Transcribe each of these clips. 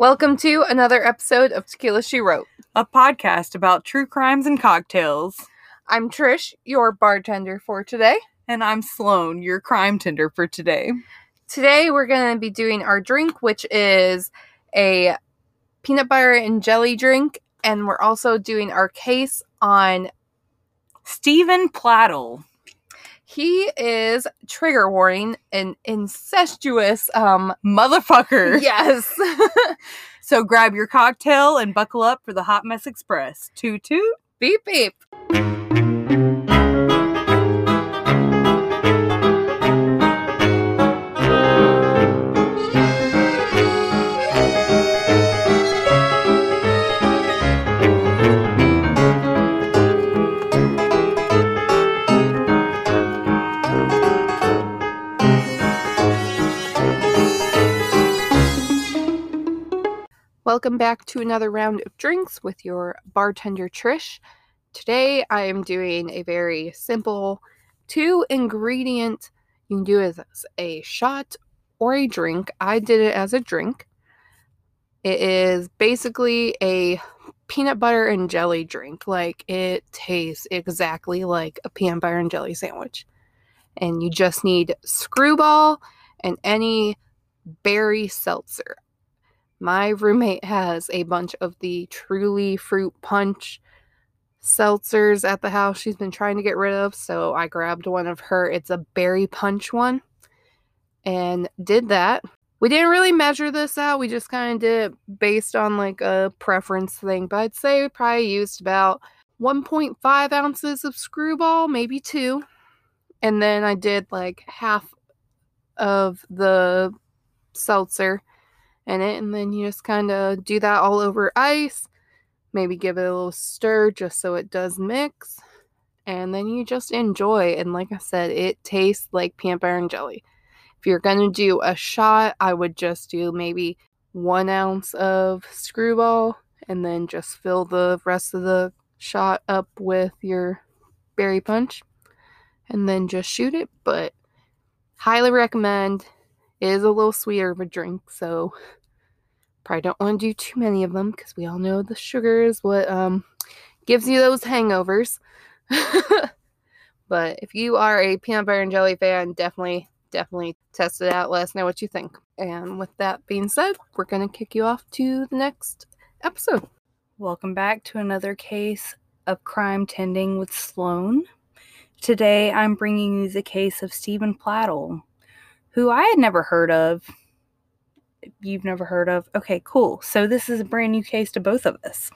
Welcome to another episode of Tequila She Wrote. a podcast about true crimes and cocktails. I'm Trish, your bartender for today. And I'm Sloan, your crime tender for today. Today we're going to be doing our drink, which is a peanut butter and jelly drink, and we're also doing our case on Steven Pladl. He is trigger warning an incestuous um Motherfucker. yes. So grab your cocktail and buckle up for the Hot Mess Express. Toot toot. beep beep. Welcome back to another round of drinks with your bartender Trish. Today I am doing a very simple two ingredient. You can do it as a shot or a drink. I did it as a drink. It is basically a peanut butter and jelly drink. Like it tastes exactly like a peanut butter and jelly sandwich. And you just need screwball and any berry seltzer. My roommate has a bunch of the truly fruit punch seltzers at the house she's been trying to get rid of, so I grabbed one of her. It's a berry punch one and did that. We didn't really measure this out, we just kind of did it based on like a preference thing, but I'd say we probably used about 1.5 ounces of screwball, maybe two. And then I did like half of the seltzer in it, and then you just kind of do that all over ice. Maybe give it a little stir just so it does mix, and then you just enjoy. And like I said, it tastes like peanut butter and jelly. If you're gonna do a shot, I would just do maybe one ounce of screwball, and then just fill the rest of the shot up with your berry punch, and then just shoot it. But highly recommend. Is a little sweeter of a drink, so probably don't want to do too many of them because we all know the sugar is what um gives you those hangovers. but if you are a peanut butter and jelly fan, definitely definitely test it out. Let us know what you think. And with that being said, we're gonna kick you off to the next episode. Welcome back to another case of crime tending with Sloan. Today I'm bringing you the case of Steven Pladl, who I had never heard of. You've never heard of? Okay, cool. So this is a brand new case to both of us.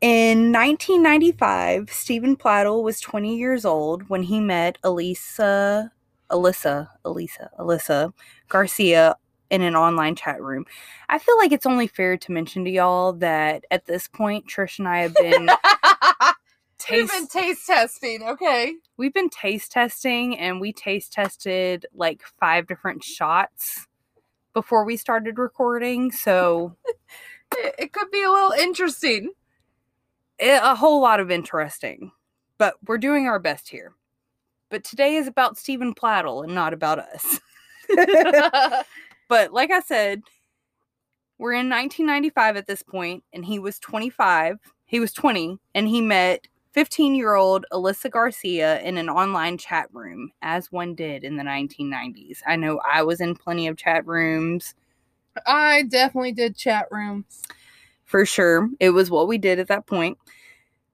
In 1995, Steven Pladl was 20 years old when he met Elisa, Alyssa, Elisa, Alyssa Garcia in an online chat room. I feel like it's only fair to mention to y'all that at this point, Trish and I have been We've taste been taste testing, okay. we've been taste testing and we taste tested like five different shots before we started recording. So It, it could be a little interesting. it, a whole lot of interesting, but we're doing our best here. But today is about Steven Pladl and not about us. but like I said, we're in 1995 at this point, and he was 25. He was 20, and he met 15 year old Alyssa Garcia in an online chat room, as one did in the 1990s. I know I was in plenty of chat rooms I definitely did chat rooms. for sure. It was what we did at that point.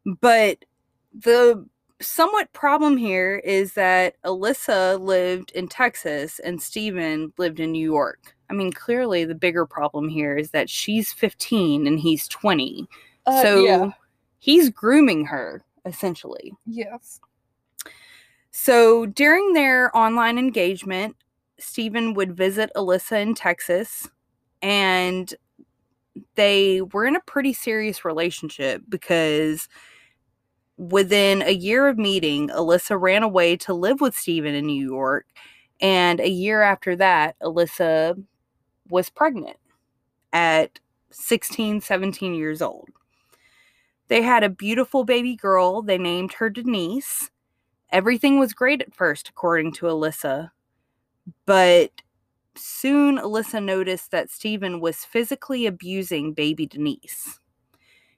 But the somewhat problem here is that Alyssa lived in Texas and Steven lived in New York. I mean, clearly the bigger problem here is that she's 15 and he's 20. Uh, so yeah. he's grooming her essentially. Yes. So during their online engagement, Steven would visit Alyssa in Texas and they were in a pretty serious relationship because within a year of meeting, Alyssa ran away to live with Steven in New York. And a year after that, Alyssa was pregnant at 16, 17 years old. They had a beautiful baby girl. They named her Denise. Everything was great at first, according to Alyssa. But soon Alyssa noticed that Steven was physically abusing baby Denise.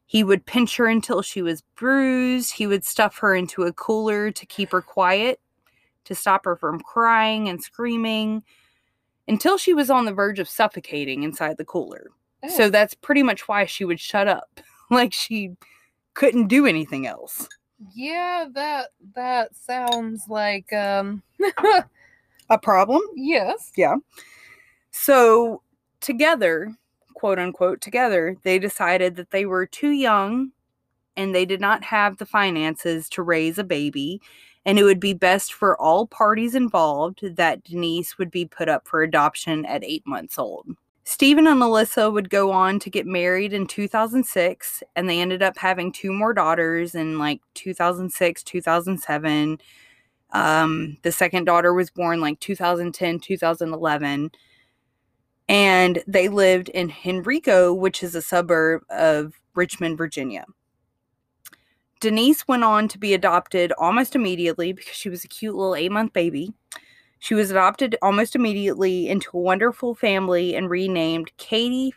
He would pinch her until she was bruised. He would stuff her into a cooler to keep her quiet, to stop her from crying and screaming, until she was on the verge of suffocating inside the cooler. So Oh. that's pretty much why she would shut up. like she couldn't do anything else. Yeah, that that sounds like um A problem? yes. Yeah. So, together, quote unquote, together, they decided that they were too young and they did not have the finances to raise a baby. And it would be best for all parties involved that Denise would be put up for adoption at eight months old. Steven and Alyssa would go on to get married in 2006, and they ended up having two more daughters in like 2006, 2007. Um, the second daughter was born like 2010, 2011 and they lived in Henrico, which is a suburb of Richmond, Virginia. Denise went on to be adopted almost immediately because she was a cute little eight month baby. She was adopted almost immediately into a wonderful family and renamed Katie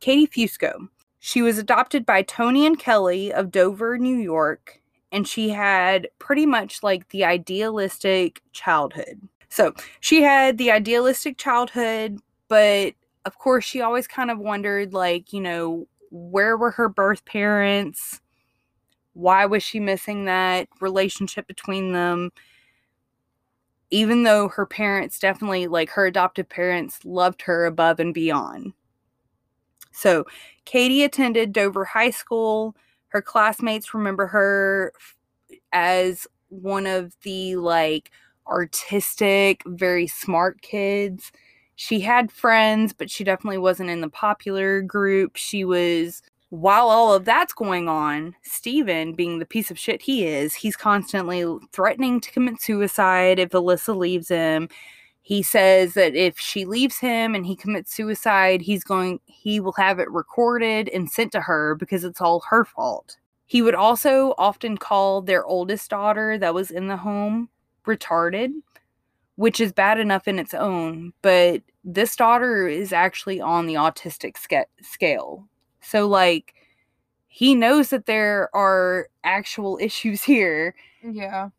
Katie Fusco. She was adopted by Tony and Kelly of Dover, New York, and she had pretty much like the idealistic childhood. So she had the idealistic childhood, but of course she always kind of wondered like you know where were her birth parents why was she missing that relationship between them even though her parents definitely like her adoptive parents loved her above and beyond. So katie attended dover high school. Her classmates remember her as one of the like artistic very smart kids. She had friends, but she definitely wasn't in the popular group. She was, while all of that's going on, Steven, being the piece of shit he is, he's constantly threatening to commit suicide if Alyssa leaves him. He says that if she leaves him and he commits suicide, he's going he will have it recorded and sent to her because it's all her fault. He would also often call their oldest daughter that was in the home retarded which is bad enough in its own, but this daughter is actually on the autistic sca- scale. So, like, he knows that there are actual issues here, Yeah.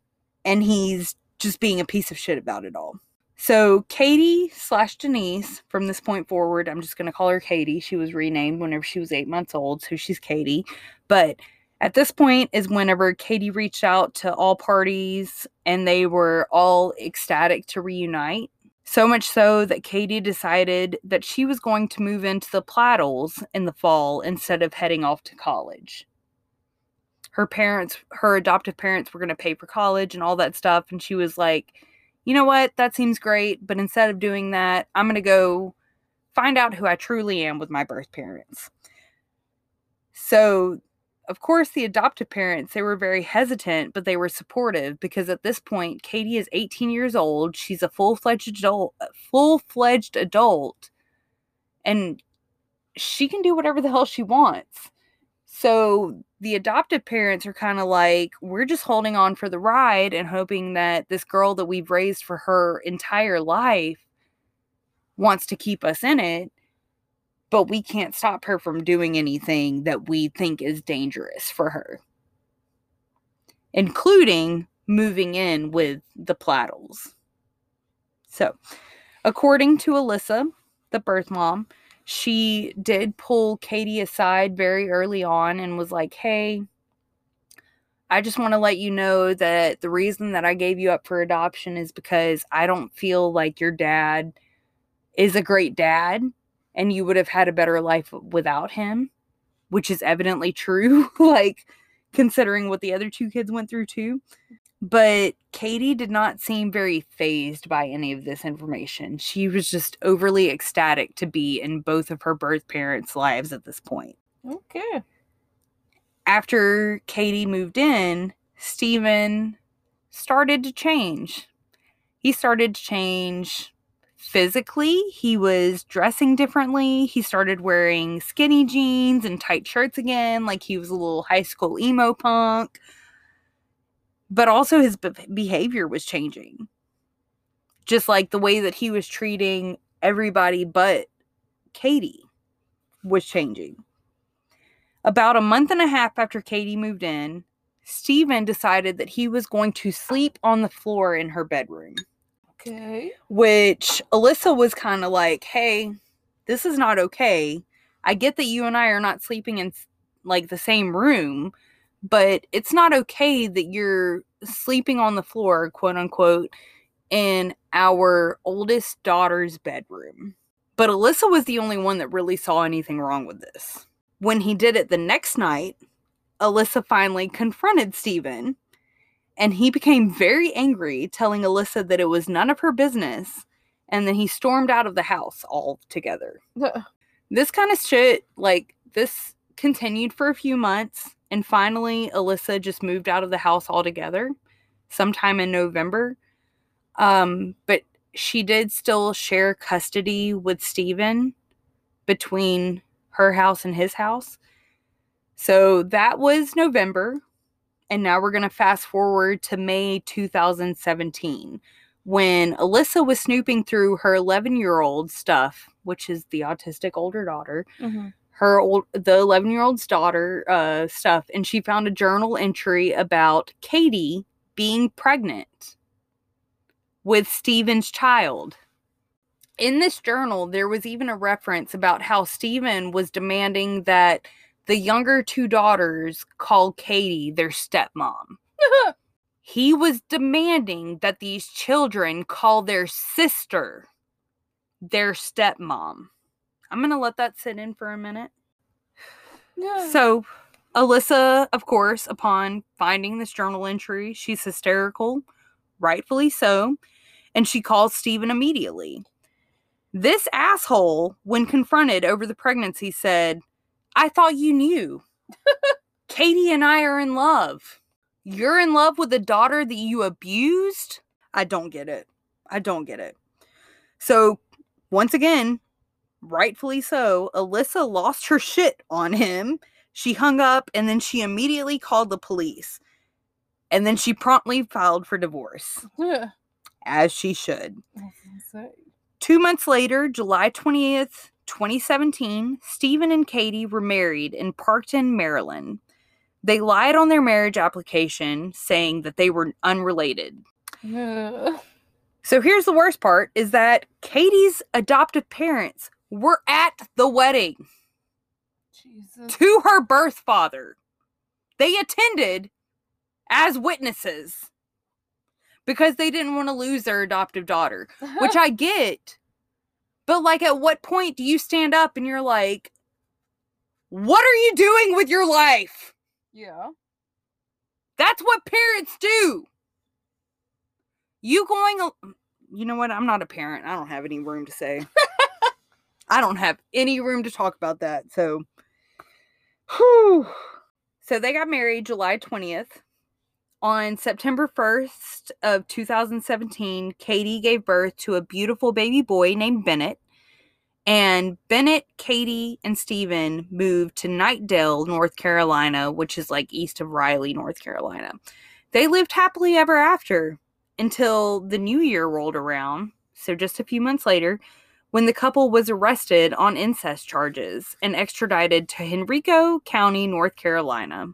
and he's just being a piece of shit about it all. So, Katie slash Denise, from this point forward, I'm just going to call her Katie. She was renamed whenever she was eight months old, so she's Katie. But at this point is whenever Katie reached out to all parties and they were all ecstatic to reunite. So much so that Katie decided that she was going to move into the Pladls in the fall instead of heading off to college. Her parents, her adoptive parents, were going to pay for college and all that stuff. And she was like, you know what? That seems great. But instead of doing that, I'm going to go find out who I truly am with my birth parents. So of course the adoptive parents they were very hesitant but they were supportive because at this point katie is 18 years old she's a full-fledged adult uh, full-fledged adult and she can do whatever the hell she wants. So the adoptive parents are kind of like we're just holding on for the ride and hoping that this girl that we've raised for her entire life wants to keep us in it but we can't stop her from doing anything that we think is dangerous for her, including moving in with the Pladls. So, according to Alyssa, the birth mom, she did pull Katie aside very early on and was like, hey, I just want to let you know that the reason that I gave you up for adoption is because I don't feel like your dad is a great dad and you would have had a better life without him, which is evidently true, like considering what the other two kids went through too. But Katie did not seem very phased by any of this information. She was just overly ecstatic to be in both of her birth parents' lives at this point. Okay. After Katie moved in, Steven started to change. He started to change physically he was dressing differently he started wearing skinny jeans and tight shirts again like he was a little high school emo punk but also his be- behavior was changing just like the way that he was treating everybody but Katie was changing. About a month and a half after Katie moved in, Steven decided that he was going to sleep on the floor in her bedroom. Okay. Which Alyssa was kind of like, hey, this is not okay. I get that you and I are not sleeping in like the same room, but it's not okay that you're sleeping on the floor, quote unquote, in our oldest daughter's bedroom. But Alyssa was the only one that really saw anything wrong with this. When he did it the next night, Alyssa finally confronted Steven and he became very angry, telling Alyssa that it was none of her business and then he stormed out of the house altogether. this kind of shit, like, this continued for a few months and finally Alyssa just moved out of the house altogether sometime in November. Um, but she did still share custody with Steven between her house and his house. So that was November. And now we're going to fast forward to May 2017 when Alyssa was snooping through her 11 year old stuff, which is the autistic older daughter, mm-hmm. her old, the 11 year old's daughter uh, stuff, and she found a journal entry about Katie being pregnant with Steven's child. In this journal, there was even a reference about how Steven was demanding that the younger two daughters call Katie their stepmom. he was demanding that these children call their sister their stepmom. I'm going to let that sit in for a minute. Yeah. So, Alyssa, of course, upon finding this journal entry, she's hysterical, rightfully so and she calls Steven immediately. This asshole, when confronted over the pregnancy, said, I thought you knew. Katie and I are in love. You're in love with a daughter that you abused? I don't get it. I don't get it. So, once again, rightfully so, Alyssa lost her shit on him. She hung up and then she immediately called the police. And then she promptly filed for divorce. as she should. Two months later, July 20th, 2017, Steven and Katie were married in Parkton, Maryland. They lied on their marriage application saying that they were unrelated. So here's the worst part is that Katie's adoptive parents were at the wedding Jesus. to her birth father. They attended as witnesses because they didn't want to lose their adoptive daughter, which I get. But like at what point do you stand up and you're like, what are you doing with your life? Yeah. That's what parents do. You going mm, You know what? I'm not a parent. I don't have any room to say. I don't have any room to talk about that. So whew. So they got married July 20th on September 1st of 2017, Katie gave birth to a beautiful baby boy named Bennett. And Bennett, Katie, and Steven moved to Knightdale, North Carolina, which is like east of Raleigh, North Carolina. They lived happily ever after until the new year rolled around. So just a few months later, when the couple was arrested on incest charges and extradited to Henrico County, North Carolina.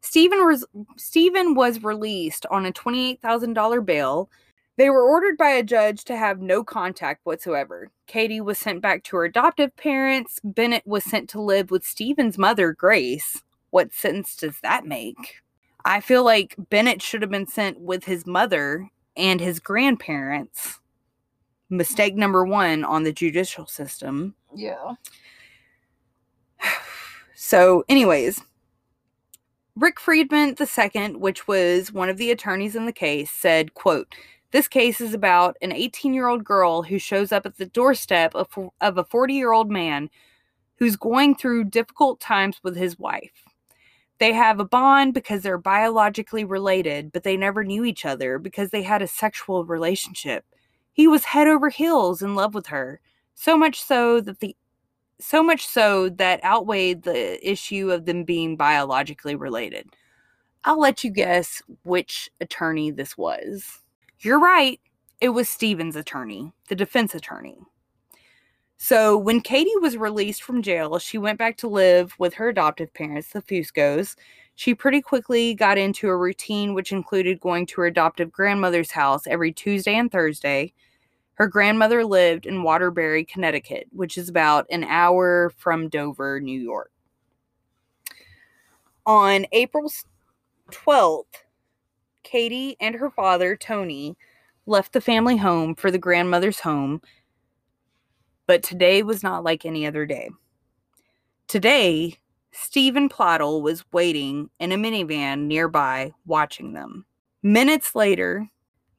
Steven was Steven was released on a $28,000 bail. They were ordered by a judge to have no contact whatsoever. Katie was sent back to her adoptive parents. Bennett was sent to live with Steven's mother, Grace. What sense does that make? I feel like Bennett should have been sent with his mother and his grandparents. Mistake number one on the judicial system. Yeah. So, anyways, Rick Friedman II, which was one of the attorneys in the case, said, quote, this case is about an 18 year old girl who shows up at the doorstep of, of a 40 year old man who's going through difficult times with his wife. They have a bond because they're biologically related, but they never knew each other because they had a sexual relationship. He was head over heels in love with her, so much so that the so much so that outweighed the issue of them being biologically related. I'll let you guess which attorney this was. You're right. it was Steven's attorney, the defense attorney. So when Katie was released from jail, she went back to live with her adoptive parents, the Fuscos. She pretty quickly got into a routine which included going to her adoptive grandmother's house every Tuesday and Thursday. Her grandmother lived in Waterbury, Connecticut, which is about an hour from Dover, New York. On April 12th, Katie and her father, Tony, left the family home for the grandmother's home but today was not like any other day. Today, Steven Pladl was waiting in a minivan nearby watching them. Minutes later,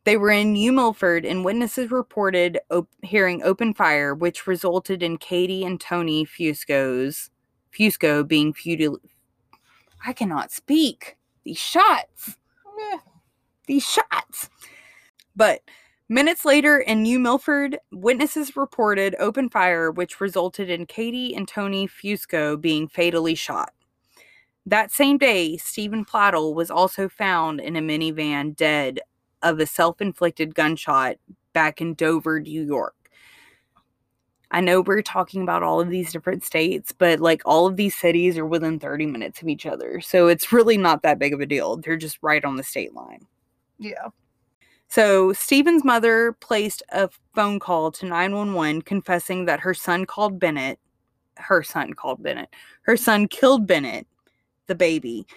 they were in New Milford and witnesses reported op- hearing open fire, which resulted in Katie and Tony Fusco's Fusco being feudal. I cannot speak. These shots. These shots. But Minutes later in New Milford, witnesses reported open fire, which resulted in Katie and Tony Fusco being fatally shot. That same day, Steven Pladl was also found in a minivan dead of a self inflicted gunshot back in Dover, New York. I know we're talking about all of these different states, but like all of these cities are within 30 minutes of each other. So it's really not that big of a deal. They're just right on the state line. Yeah. So, Steven's mother placed a phone call to 911 confessing that her son called Bennett, her son called Bennett, her son killed Bennett, the baby.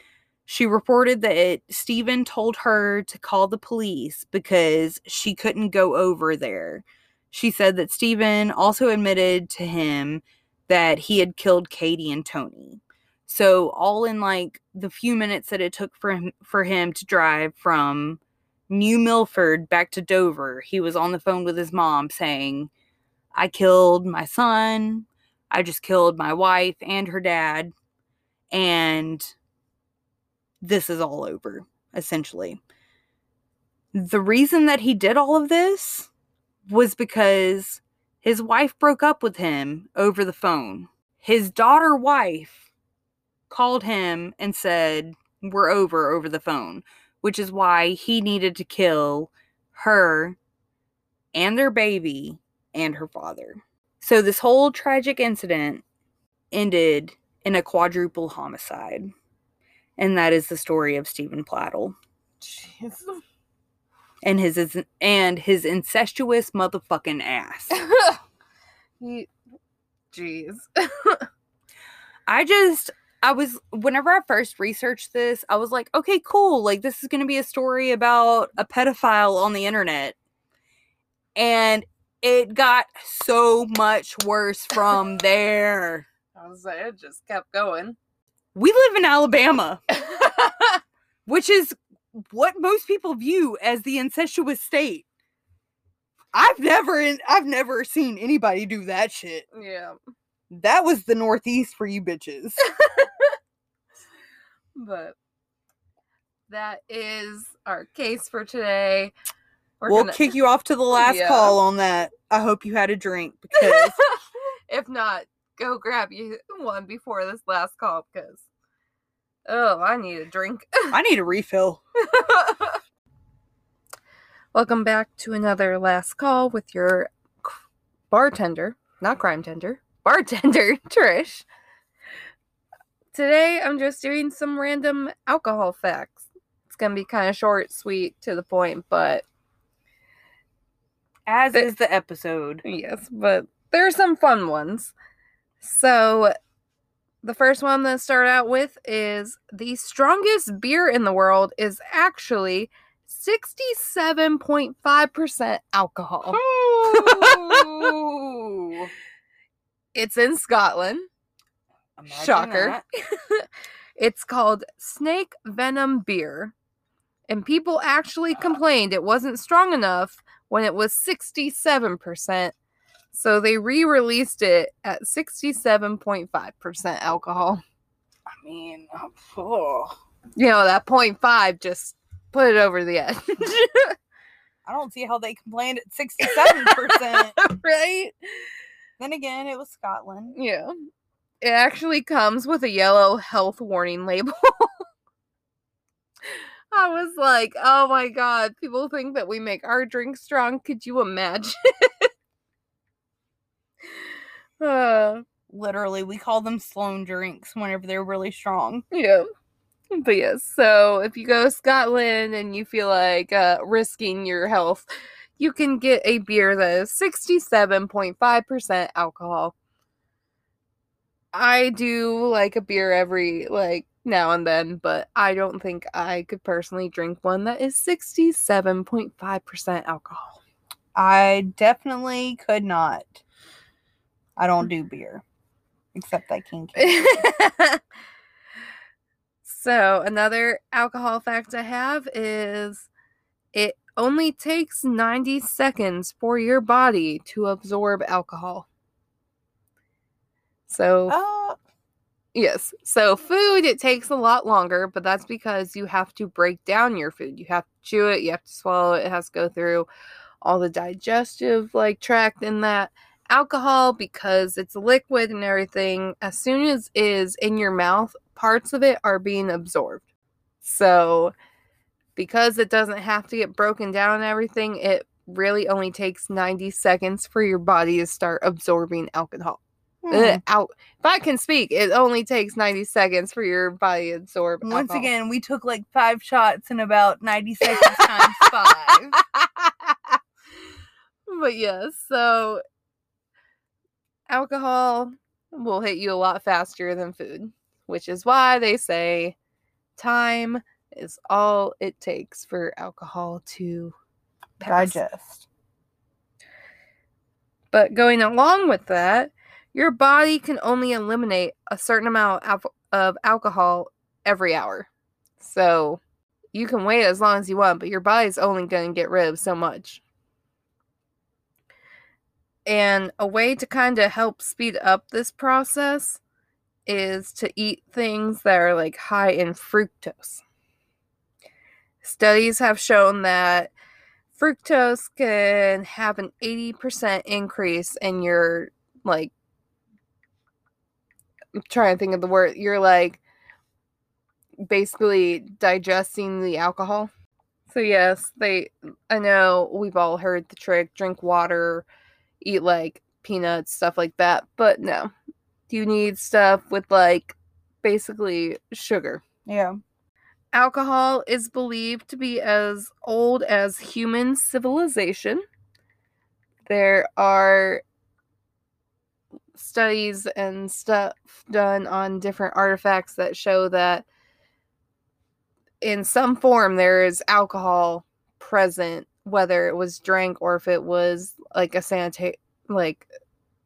She reported that Steven told her to call the police because she couldn't go over there. She said that Stephen also admitted to him that he had killed Katie and Tony. So, all in like the few minutes that it took for him, for him to drive from New Milford back to Dover, he was on the phone with his mom saying, I killed my son. I just killed my wife and her dad. And this is all over, essentially. The reason that he did all of this was because his wife broke up with him over the phone. His daughter wife called him and said, We're over over the phone which is why he needed to kill her and their baby and her father. So this whole tragic incident ended in a quadruple homicide. And that is the story of Steven Pladl. Jeez. And his and his incestuous motherfucking ass. he, jeez. I just I was whenever I first researched this, I was like, okay, cool. Like this is going to be a story about a pedophile on the internet. And it got so much worse from there. I was like, it just kept going. We live in Alabama, which is what most people view as the incestuous state. I've never I've never seen anybody do that shit. Yeah. That was the Northeast for you bitches. but that is our case for today. we will gonna... kick you off to the last yeah. call on that. I hope you had a drink because if not, go grab you one before this last call because oh, I need a drink. I need a refill. Welcome back to another last call with your bartender, not crime tender, bartender, Trish. Today I'm just doing some random alcohol facts. It's going to be kind of short, sweet, to the point, but. As is the episode. Yes, but there are some fun ones. So, the first one that start out with is the strongest beer in the world is actually 67.5% alcohol. It's in Scotland. Imagine Shocker. it's called Snake Venom Beer. And people actually complained it wasn't strong enough when it was 67%. So they re released it at 67.5% alcohol. I mean, oh. oh. you know, that 0.5 just put it over the edge. I don't see how they complained at 67%. right? Then again, it was Scotland. Yeah. It actually comes with a yellow health warning label. I was like, oh my god, people think that we make our drinks strong. Could you imagine? Uh, Literally, we call them Sloan drinks whenever they're really strong. yeah. But yes, so if you go to Scotland and you feel like uh, risking your health, you can get a beer that is 67.5% alcohol. I do like a beer every like now and then, but I don't think I could personally drink one that is 67.5% alcohol. I definitely could not. I don't do beer, except I can. so, another alcohol fact I have is it only takes 90 seconds for your body to absorb alcohol. So, Uh, yes. So, food, it takes a lot longer, but that's because you have to break down your food. You have to chew it, you have to swallow it, it has to go through all the digestive like tract in that alcohol because it's liquid and everything as soon as is in your mouth parts of it are being absorbed so because it doesn't have to get broken down and everything it really only takes 90 seconds for your body to start absorbing alcohol hmm. Out if i can speak it only takes 90 seconds for your body to absorb Once alcohol. again, we took like five shots in about 90 seconds times five. but yes, so alcohol will hit you a lot faster than food, which is why they say time is all it takes for alcohol to pass. Digest. But going along with that, your body can only eliminate a certain amount of, of alcohol every hour. So you can wait as long as you want, but your body's only going to get rid of so much. And a way to kind of help speed up this process is to eat things that are like high in fructose. Studies have shown that fructose can have an 80% increase in your like I'm trying to think of the word you're like basically digesting the alcohol. So yes, they I know we've all heard the trick drink water, eat like peanuts, stuff like that, but no. You need stuff with like basically sugar. Yeah. Alcohol is believed to be as old as human civilization. There are studies and stuff done on different artifacts that show that in some form there is alcohol present, whether it was drank or if it was like a sanita- like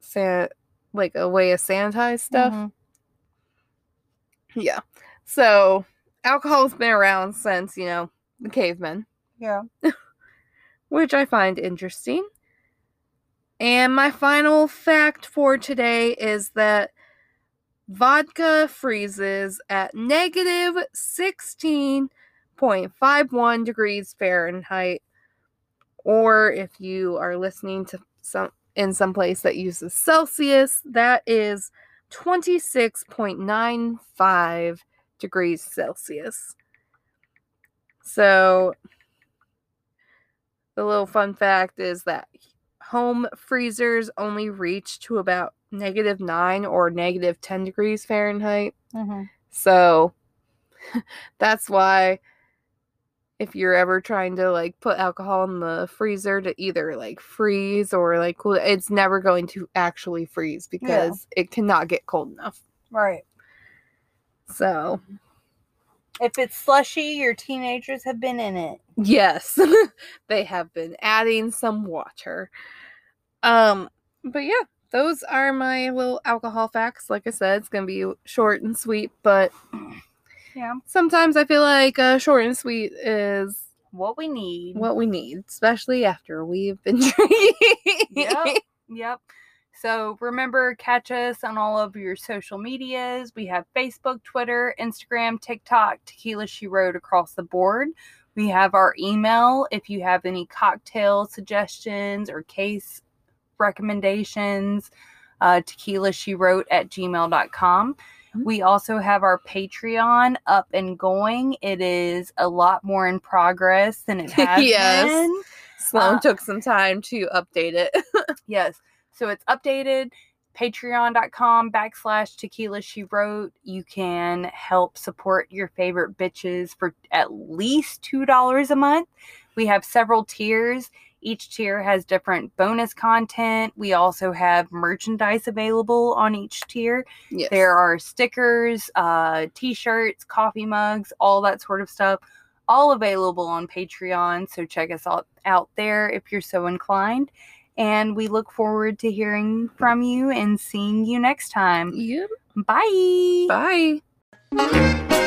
san- like a way of sanitize stuff. Mhm. Yeah. So alcohol's been around since, you know, the cavemen, Yeah. which I find interesting. And my final fact for today is that vodka freezes at negative 16.51 degrees Fahrenheit. Or if you are listening to some in some place that uses Celsius, that is 26.95 degrees Celsius. So, the little fun fact is that home freezers only reach to about negative 9 or negative 10 degrees Fahrenheit. Mhm. So, that's why if you're ever trying to like put alcohol in the freezer to either like freeze or like cool it's never going to actually freeze because it cannot get cold enough. Right. So, If it's slushy, your teenagers have been in it. Yes, they have been adding some water. Um, but yeah, those are my little alcohol facts. Like I said, it's gonna be short and sweet, but Yeah. sometimes I feel like uh, short and sweet is What we need. what we need, especially after we've been drinking. Yep. Yep. So remember, catch us on all of your social medias. We have Facebook, Twitter, Instagram, TikTok, Tequila She Wrote across the board. We have our email if you have any cocktail suggestions or case recommendations. Uh, tequila she wrote at gmail.com. We also have our Patreon up and going. It is a lot more in progress than it has Yes. been. Sloan Uh, took some time to update it. Yes. So it's updated. Patreon.com backslash tequila she wrote. You can help support your favorite bitches for at least $2 a month. We have several tiers. Each tier has different bonus content. We also have merchandise available on each tier. yes. There are stickers, uh, t shirts, coffee mugs, all that sort of stuff, all available on Patreon. So check us out, out there if you're so inclined. And we look forward to hearing from you and seeing you next time. Yep. Bye. Bye.